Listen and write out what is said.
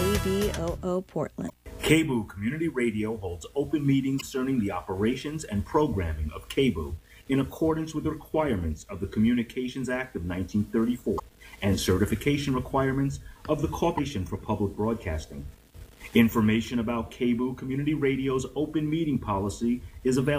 KBOO Portland. KBOO Community Radio holds open meetings concerning the operations and programming of KBOO in accordance with the requirements of the Communications Act of 1934 and certification requirements of the Corporation for Public Broadcasting. Information about KBOO Community Radio's open meeting policy is available